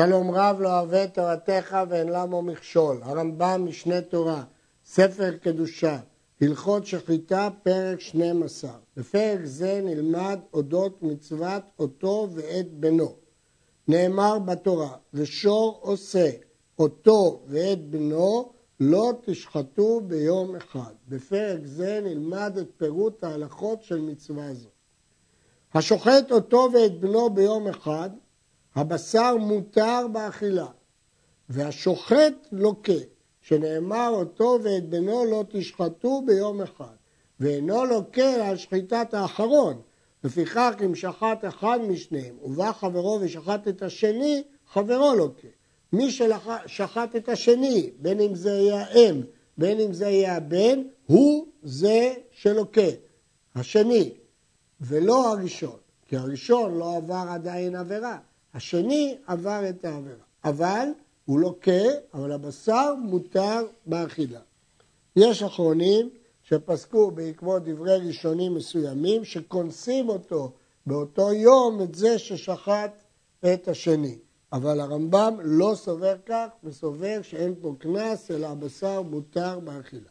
שלום רב לא אוהב תורתך ואין למו מכשול. הרמב"ם משנה תורה, ספר קדושה, הלכות שחיטה, פרק 12. בפרק זה נלמד אודות מצוות אותו ואת בנו. נאמר בתורה, ושור עושה אותו ואת בנו לא תשחטו ביום אחד. בפרק זה נלמד את פירוט ההלכות של מצווה זו. השוחט אותו ואת בנו ביום אחד, הבשר מותר באכילה, והשוחט לוקה, שנאמר אותו ואת בנו לא תשחטו ביום אחד, ואינו לוקה על שחיטת האחרון, לפיכך אם שחט אחד משניהם ובא חברו ושחט את השני, חברו לוקה. מי ששחט את השני, בין אם זה יהיה האם, בין אם זה יהיה הבן, הוא זה שלוקה, השני, ולא הראשון, כי הראשון לא עבר עדיין עבירה, השני עבר את העבירה. אבל הוא לוקה, אבל הבשר מותר באכילה. יש אחרונים שפסקו בעקבות דברי ראשונים מסוימים, שקונסים אותו באותו יום את זה ששחט את השני. אבל הרמב"ם לא סובר כך, וסובר שאין פה קנס, אלא הבשר מותר באכילה.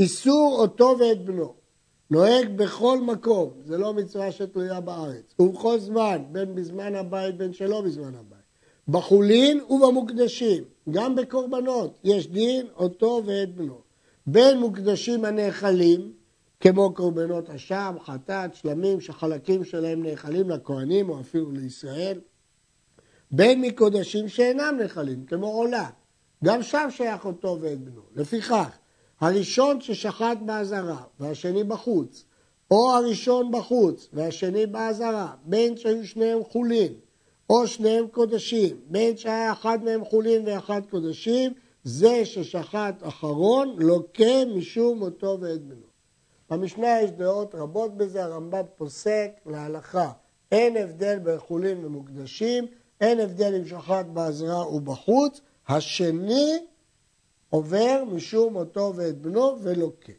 איסור אותו ואת בנו, נוהג בכל מקום, זה לא מצווה שתלויה בארץ, ובכל זמן, בין בזמן הבית בין שלא בזמן הבית. בחולין ובמוקדשים, גם בקורבנות, יש דין אותו ואת בנו. בין מוקדשים הנאכלים, כמו קורבנות אשם, חטאת, שלמים, שחלקים שלהם נאכלים לכהנים או אפילו לישראל, בין מקודשים שאינם נחלים, כמו עולה. גם שם שייך אותו ואת בנו. לפיכך, הראשון ששחט באזהרה והשני בחוץ, או הראשון בחוץ והשני באזהרה, בין שהיו שניהם חולין, או שניהם קודשים, בין שהיה אחד מהם חולין ואחד קודשים, זה ששחט אחרון לוקה משום מותו ואת בנו. במשנה יש דעות רבות בזה, הרמב"ם פוסק להלכה. אין הבדל בין חולין ומוקדשים, אין הבדל אם שחט בעזרה ובחוץ, השני עובר משום אותו ואת בנו ולוקה.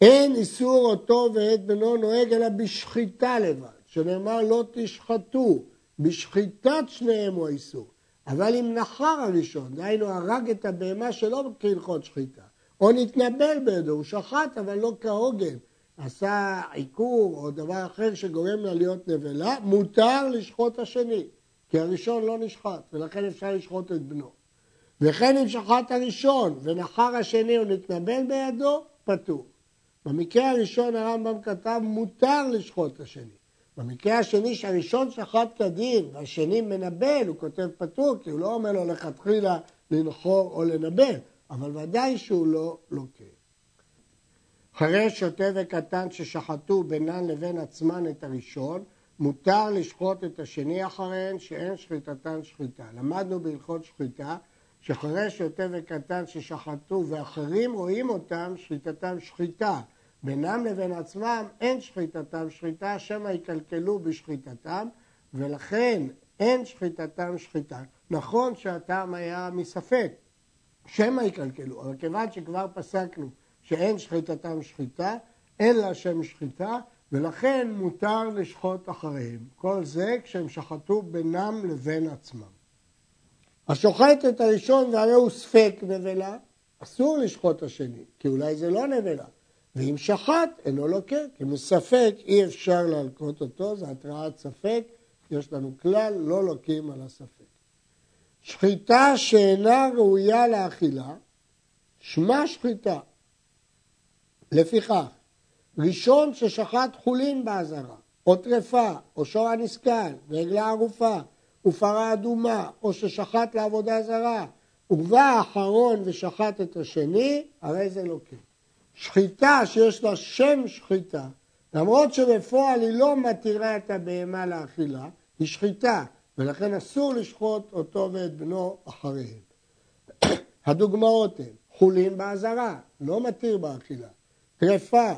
אין איסור אותו ואת בנו נוהג אלא בשחיטה לבד, שנאמר לא תשחטו, בשחיטת שניהם הוא האיסור. אבל אם נחר הראשון, דהיינו הרג את הבהמה שלא כהלכות שחיטה, או נתנבל בידו, הוא שחט אבל לא כהוגן, עשה עיקור או דבר אחר שגורם לה להיות נבלה, מותר לשחוט השני, כי הראשון לא נשחט, ולכן אפשר לשחוט את בנו. וכן אם שחט הראשון ונחר השני או נתנבל בידו, פטור. במקרה הראשון הרמב"ם כתב מותר לשחוט את השני. במקרה השני שהראשון שחט כדין והשני מנבל, הוא כותב פטור, כי הוא לא אומר לו לכתחילה לנחור או לנבל, אבל ודאי שהוא לא לוקח. אחרי שוטה וקטן ששחטו בינן לבין עצמן את הראשון, מותר לשחוט את השני אחריהן שאין שחיטתן שחיטה. למדנו בהלכות שחיטה שאחרי שוטה וקטן ששחטו ואחרים רואים אותם, שחיטתם שחיטה. בינם לבין עצמם אין שחיטתם שחיטה, שמא יקלקלו בשחיטתם, ולכן אין שחיטתם שחיטה. נכון שהטעם היה מספק, שמא יקלקלו, אבל כיוון שכבר פסקנו שאין שחיטתם שחיטה, אין לה שם שחיטה, ולכן מותר לשחוט אחריהם. כל זה כשהם שחטו בינם לבין עצמם. השוחט את הראשון והרי הוא ספק נבלה, אסור לשחוט השני, כי אולי זה לא נבלה. ואם שחט, אינו לוקה, כי מספק אי אפשר להלקות אותו, זה התרעת ספק, יש לנו כלל, לא לוקים על הספק. שחיטה שאינה ראויה לאכילה, שמה שחיטה. לפיכך, ראשון ששחט חולין באזהרה, או טרפה, או שור הנסכל, ועגלה ערופה, ופרה אדומה, או ששחט לעבודה זרה, ובא האחרון ושחט את השני, הרי זה לוקח. שחיטה שיש לה שם שחיטה, למרות שבפועל היא לא מתירה את הבהמה לאכילה, היא שחיטה, ולכן אסור לשחוט אותו ואת בנו אחריהם. הדוגמאות הן חולין באזהרה, לא מתיר באכילה. טרפה,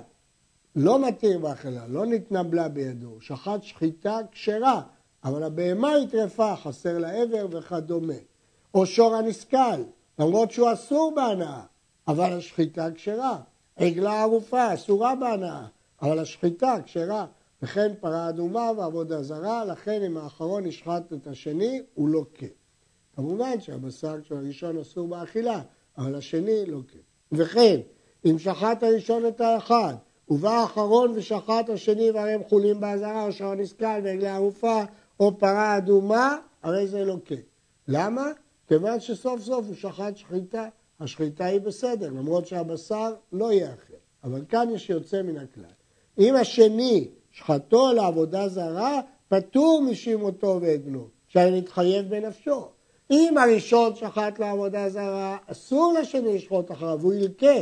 לא מתיר באכילה, לא נתנבלה בידו, שחט שחיטה כשרה, אבל הבהמה היא טרפה, חסר לה עבר וכדומה. או שור הנסכל, למרות שהוא אסור בהנאה, אבל השחיטה כשרה. עגלה ערופה, אסורה בהנאה, אבל השחיטה כשרה. וכן פרה אדומה ועבודה זרה, לכן אם האחרון ישחט את השני, הוא לא כן. כמובן שהבשר של הראשון אסור באכילה, אבל השני לא כן. וכן, אם שחט הראשון את האחד, ובא האחרון ושחט השני והרי הם חולים באזהרה, או שעון נסכל ועגלי ערופה, או פרה אדומה, הרי זה לא כן. למה? כיוון שסוף סוף הוא שחט שחיטה, השחיטה היא בסדר, למרות שהבשר לא יהיה אחר. אבל כאן יש יוצא מן הכלל. אם השני שחטו לעבודה זרה, פטור משימותו ואת בנו, שהרי נתחייב בנפשו. אם הראשון שחט לעבודה זרה, אסור לשני לשחוט אחריו, הוא ילקה.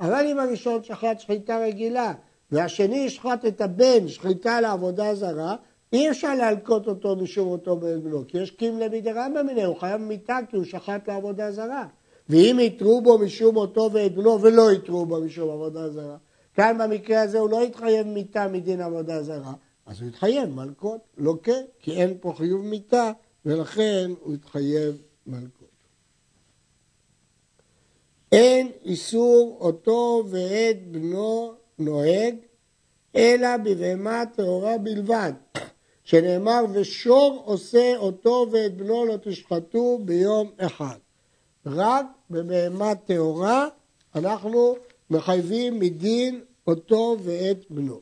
אבל אם הראשון שחט שחיטה רגילה, והשני ישחט את הבן שחיטה לעבודה זרה, אי אפשר להלקות אותו משום אותו בן בנו, כי יש קימלה בידי רמב"ם מיניה, הוא חייב מיתה כי הוא שחט לעבודה זרה. ואם יתרו בו משום מותו ואת בנו ולא יתרו בו משום עבודה זרה, כאן במקרה הזה הוא לא יתחייב מיתה מדין עבודה זרה, אז הוא יתחייב מלקות, לא כן, כי אין פה חיוב מיתה ולכן הוא יתחייב מלקות. אין איסור אותו ואת בנו נוהג, אלא בבהמה טהורה בלבד, שנאמר ושור עושה אותו ואת בנו לא תשחטו ביום אחד. רק בבהמה טהורה אנחנו מחייבים מדין אותו ואת בנו.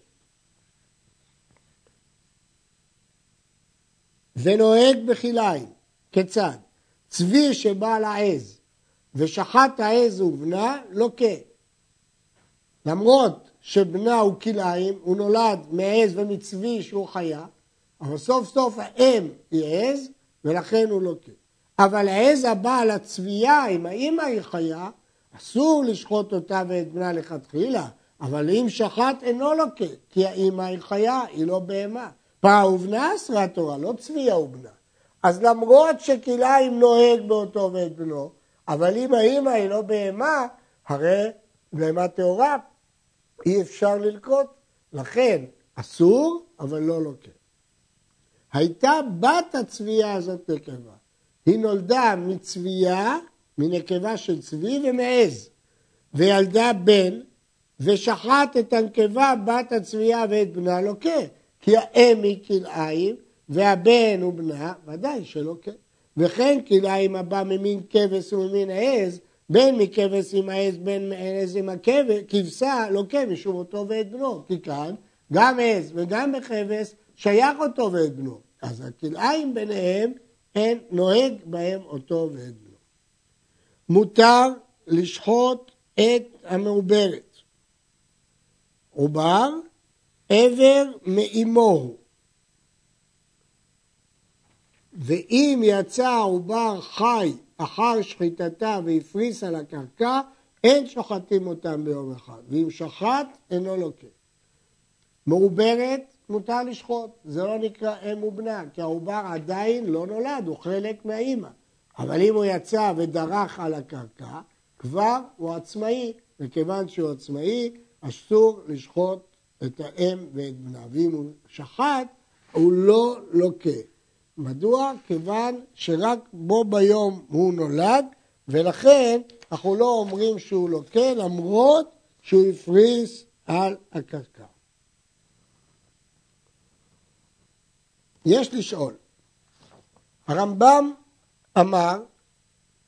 ונוהג בכליים, כיצד? צבי שבא לעז ושחט העז ובנה, לוקה. למרות שבנה הוא כליים, הוא נולד מעז ומצבי שהוא חיה, אבל סוף סוף האם היא עז ולכן הוא לוקה. לא אבל העז הבאה לצבייה, אם האימא היא חיה, אסור לשחוט אותה ואת בנה לכתחילה, אבל אם שחט אינו לוקה, כי האימא היא חיה, היא לא בהמה. פרה ובנה אסרה תורה, לא צבייה ובנה. אז למרות שכליים נוהג באותו ואת בנו, אבל אם האימא היא לא בהמה, הרי בהמה טהורה, אי אפשר ללקוט. לכן אסור, אבל לא לוקה. הייתה בת הצבייה הזאת נקבה. היא נולדה מצבייה, מנקבה של צבי ומעז, וילדה בן, ושחט את הנקבה בת הצבייה ואת בנה לוקה, כי האם היא כלאיים והבן הוא בנה, ודאי שלא כן. וכן כלאיים הבא ממין כבש וממין העז, בין מכבש עם העז, בין מעז עם הכבשה, לוקה משום אותו ואת בנו. כי כאן גם עז וגם בכבש שייך אותו ואת בנו. אז הכלאיים ביניהם, אין נוהג בהם אותו ואת בנו. מותר לשחוט את המעוברת. עובר, עבר מאימו ואם יצא העובר חי אחר שחיטתה והפריס על הקרקע, אין שוחטים אותם ביום אחד. ואם שחט, אינו לוקח. מעוברת, מותר לשחוט. זה לא נקרא אם ובנה, כי העובר עדיין לא נולד, הוא חלק מהאימא. אבל אם הוא יצא ודרך על הקרקע, כבר הוא עצמאי, וכיוון שהוא עצמאי, אסור לשחוט את האם ואת בנה. ואם הוא שחט, הוא לא לוקה. מדוע? כיוון שרק בו ביום הוא נולד, ולכן אנחנו לא אומרים שהוא לוקה, למרות שהוא הפריס על הקרקע. יש לשאול, הרמב"ם אמר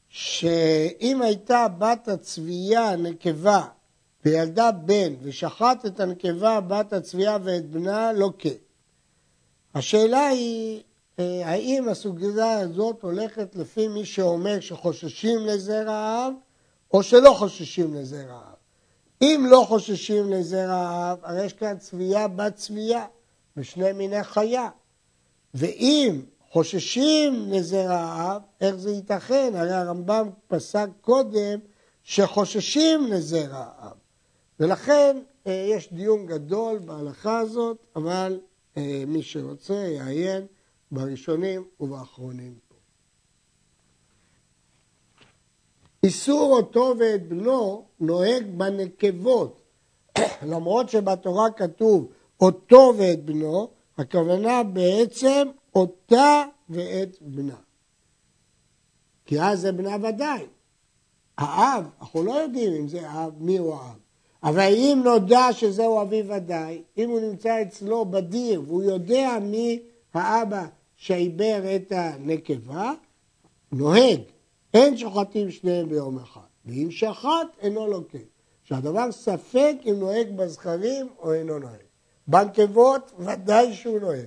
שאם הייתה בת הצבייה נקבה וילדה בן ושחט את הנקבה בת הצבייה ואת בנה, לא כן. השאלה היא, אה, האם הסוגיה הזאת הולכת לפי מי שאומר שחוששים לזרע האב, או שלא חוששים לזרע האב? אם לא חוששים לזרע האב, הרי יש כאן צבייה בת צבייה, בשני מיני חיה. ואם חוששים לזרע האב, איך זה ייתכן? הרי הרמב"ם פסק קודם שחוששים לזרע האב. ולכן אה, יש דיון גדול בהלכה הזאת, אבל אה, מי שרוצה יעיין בראשונים ובאחרונים. איסור אותו ואת בנו נוהג בנקבות, למרות שבתורה כתוב אותו ואת בנו, הכוונה בעצם אותה ואת בנה. כי אז זה בנה ודאי. האב, אנחנו לא יודעים אם זה האב, מי הוא האב. אבל אם נודע שזהו אבי ודאי, אם הוא נמצא אצלו בדיר והוא יודע מי האבא שעיבר את הנקבה, נוהג. אין שוחטים שניהם ביום אחד. ואם שחט, אינו לוקח. שהדבר ספק אם נוהג בזכרים או אינו נוהג. בנקבות, ודאי שהוא נוהג.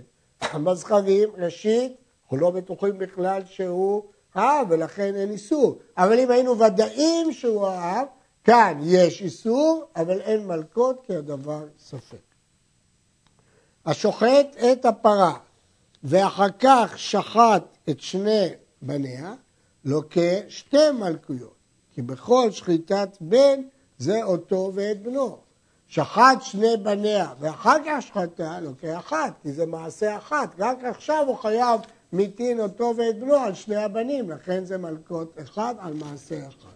בזכרים, ראשית, אנחנו לא בטוחים בכלל שהוא האב, ולכן אין איסור. אבל אם היינו ודאים שהוא האב, כאן יש איסור, אבל אין מלקות כי הדבר ספק. השוחט את הפרה ואחר כך שחט את שני בניה, לוקה שתי מלכויות, כי בכל שחיטת בן זה אותו ואת בנו. שחט שני בניה ואחר כך שחטה, לוקה אחת, כי זה מעשה אחת. רק עכשיו הוא חייב מיתין אותו ואת בנו על שני הבנים, לכן זה מלכות אחד על מעשה אחד.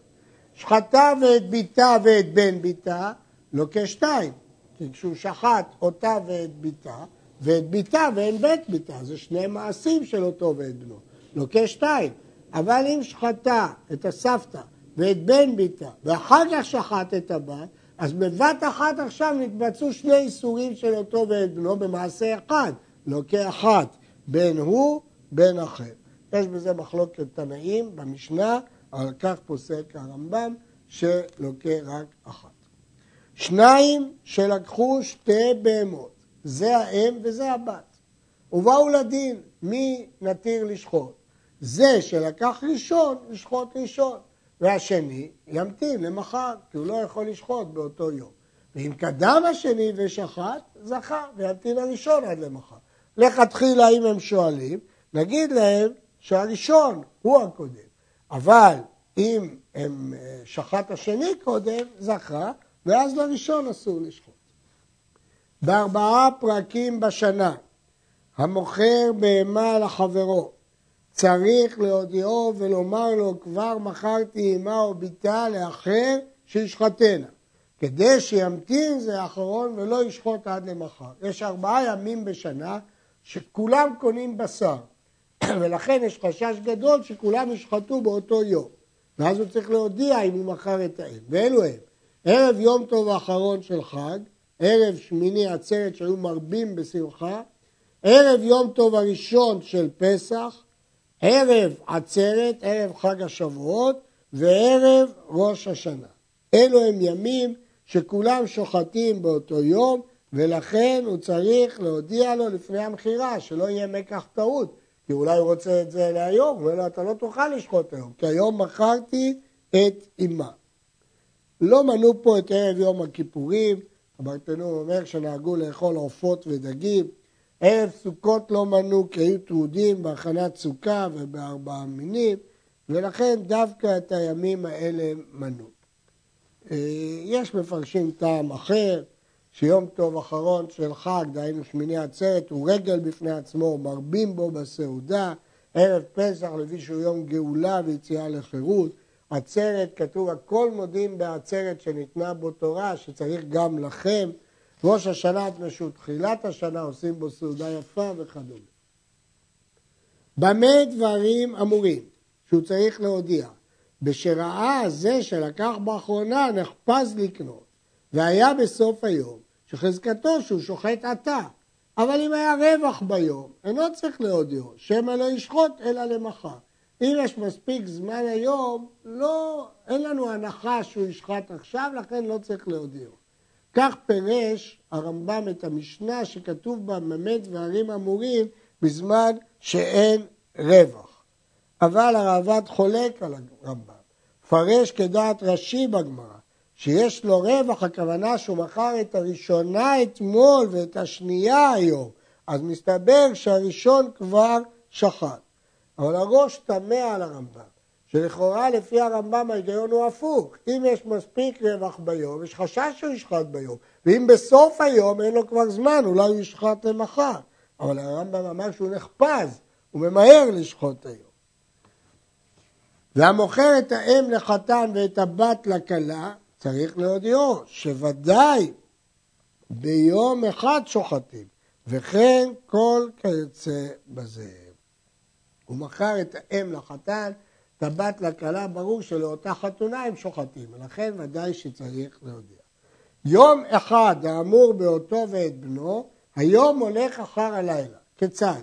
שחטה ואת ביתה ואת בן ביתה, לוקה שתיים. כי כשהוא שחט אותה ואת ביתה, ואת ביתה ואין בית ביתה, זה שני מעשים של אותו ואת בנו. לוקה שתיים. אבל אם שחטה את הסבתא ואת בן ביתה, ואחר כך שחט את הבת, אז בבת אחת עכשיו נתבצעו שני איסורים של אותו ואת בנו במעשה אחד, לוקה אחת, בין הוא, בין אחר. יש בזה מחלוקת תנאים במשנה, על כך פוסק הרמב"ם שלוקה רק אחת. שניים שלקחו שתי בהמות, זה האם וזה הבת. ובאו לדין, מי נתיר לשחוט? זה שלקח ראשון, לשחוט ראשון, והשני ימתין למחר, כי הוא לא יכול לשחוט באותו יום. ואם קדם השני ושחט, זכה, וימתין הראשון עד למחר. לכתחילה, אם הם שואלים, נגיד להם שהראשון הוא הקודם. אבל אם הם אה, שחט השני קודם, זכה, ואז לראשון אסור לשחוט. בארבעה פרקים בשנה, המוכר בהמה לחברו, צריך להודיעו ולומר לו כבר מכרתי אמה או בתה לאחר שישחטנה. כדי שימתין זה האחרון ולא ישחוט עד למחר. יש ארבעה ימים בשנה שכולם קונים בשר, ולכן יש חשש גדול שכולם ישחטו באותו יום. ואז הוא צריך להודיע אם הוא מכר את האם. ואלו הם, ערב יום טוב האחרון של חג, ערב שמיני עצרת שהיו מרבים בשמחה, ערב יום טוב הראשון של פסח, ערב עצרת, ערב חג השבועות וערב ראש השנה. אלו הם ימים שכולם שוחטים באותו יום ולכן הוא צריך להודיע לו לפני המכירה, שלא יהיה מקח טעות, כי אולי הוא רוצה את זה להיום, הוא אומר לו, אתה לא תוכל לשחוט היום, כי היום מכרתי את אמה. לא מנו פה את ערב יום הכיפורים, הברטנור אומר שנהגו לאכול עופות ודגים, ערב סוכות לא מנו כי היו טרודים בהכנת סוכה ובארבעה מינים, ולכן דווקא את הימים האלה מנו. אה, יש מפרשים טעם אחר, שיום טוב אחרון של חג, דהיינו שמיני עצרת, הוא רגל בפני עצמו, מרבים בו בסעודה, ערב פסח לפי שהוא יום גאולה ויציאה לחירות, עצרת, כתוב הכל מודים בעצרת שניתנה בו תורה, שצריך גם לכם, ראש השנה תמשו תחילת השנה, עושים בו סעודה יפה וכדומה. במה דברים אמורים? שהוא צריך להודיע? בשראה זה שלקח באחרונה נחפז לקנות. והיה בסוף היום שחזקתו שהוא שוחט עתה. אבל אם היה רווח ביום אינו צריך להודיעו. שמא לא ישחוט אלא למחר. אם יש מספיק זמן היום לא, אין לנו הנחה שהוא ישחט עכשיו לכן לא צריך להודיעו כך פירש הרמב"ם את המשנה שכתוב בה ממה דברים אמורים בזמן שאין רווח. אבל הרעב"ד חולק על הרמב"ם. פרש כדעת רש"י בגמרא, שיש לו רווח, הכוונה שהוא מכר את הראשונה אתמול ואת השנייה היום. אז מסתבר שהראשון כבר שחט. אבל הראש טמא על הרמב"ם. שלכאורה לפי הרמב"ם ההיגיון הוא הפוך. אם יש מספיק רווח ביום, יש חשש שהוא ישחט ביום. ואם בסוף היום אין לו כבר זמן, אולי הוא ישחט למחר. אבל הרמב"ם אמר שהוא נחפז, הוא ממהר לשחוט היום. והמוכר את האם לחתן ואת הבת לכלה, צריך להודיעו שוודאי ביום אחד שוחטים, וכן כל כיוצא בזה. הוא מכר את האם לחתן טבעת לכלה, ברור שלאותה חתונה הם שוחטים, ולכן ודאי שצריך להודיע. יום אחד האמור באותו ואת בנו, היום הולך אחר הלילה. כיצד?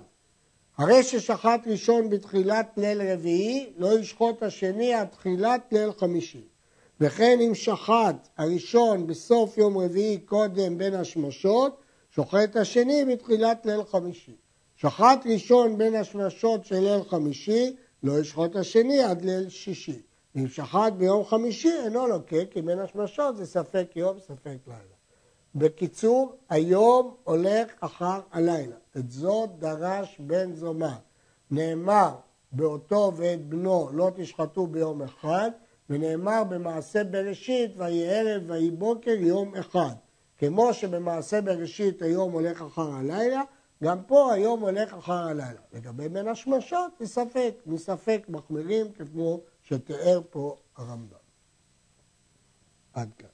הרי ששחט ראשון בתחילת ליל רביעי, לא ישחוט השני עד תחילת ליל חמישי. וכן אם שחט הראשון בסוף יום רביעי קודם בין השמשות, שוחט השני בתחילת ליל חמישי. שחט ראשון בין השמשות של ליל חמישי, לא ישחוט השני עד ליל שישי. אם שחט ביום חמישי אינו לוקה, כי בין השמשות זה ספק יום, ספק לילה. בקיצור, היום הולך אחר הלילה. את זאת דרש בן זומא. נאמר באותו ואת בנו לא תשחטו ביום אחד, ונאמר במעשה בראשית, ויהי ערב ויהי בוקר יום אחד. כמו שבמעשה בראשית היום הולך אחר הלילה, גם פה היום הולך אחר הלילה. לגבי בין השמשות, מספק, מספק מחמירים כמו שתיאר פה הרמב"ם. עד כאן.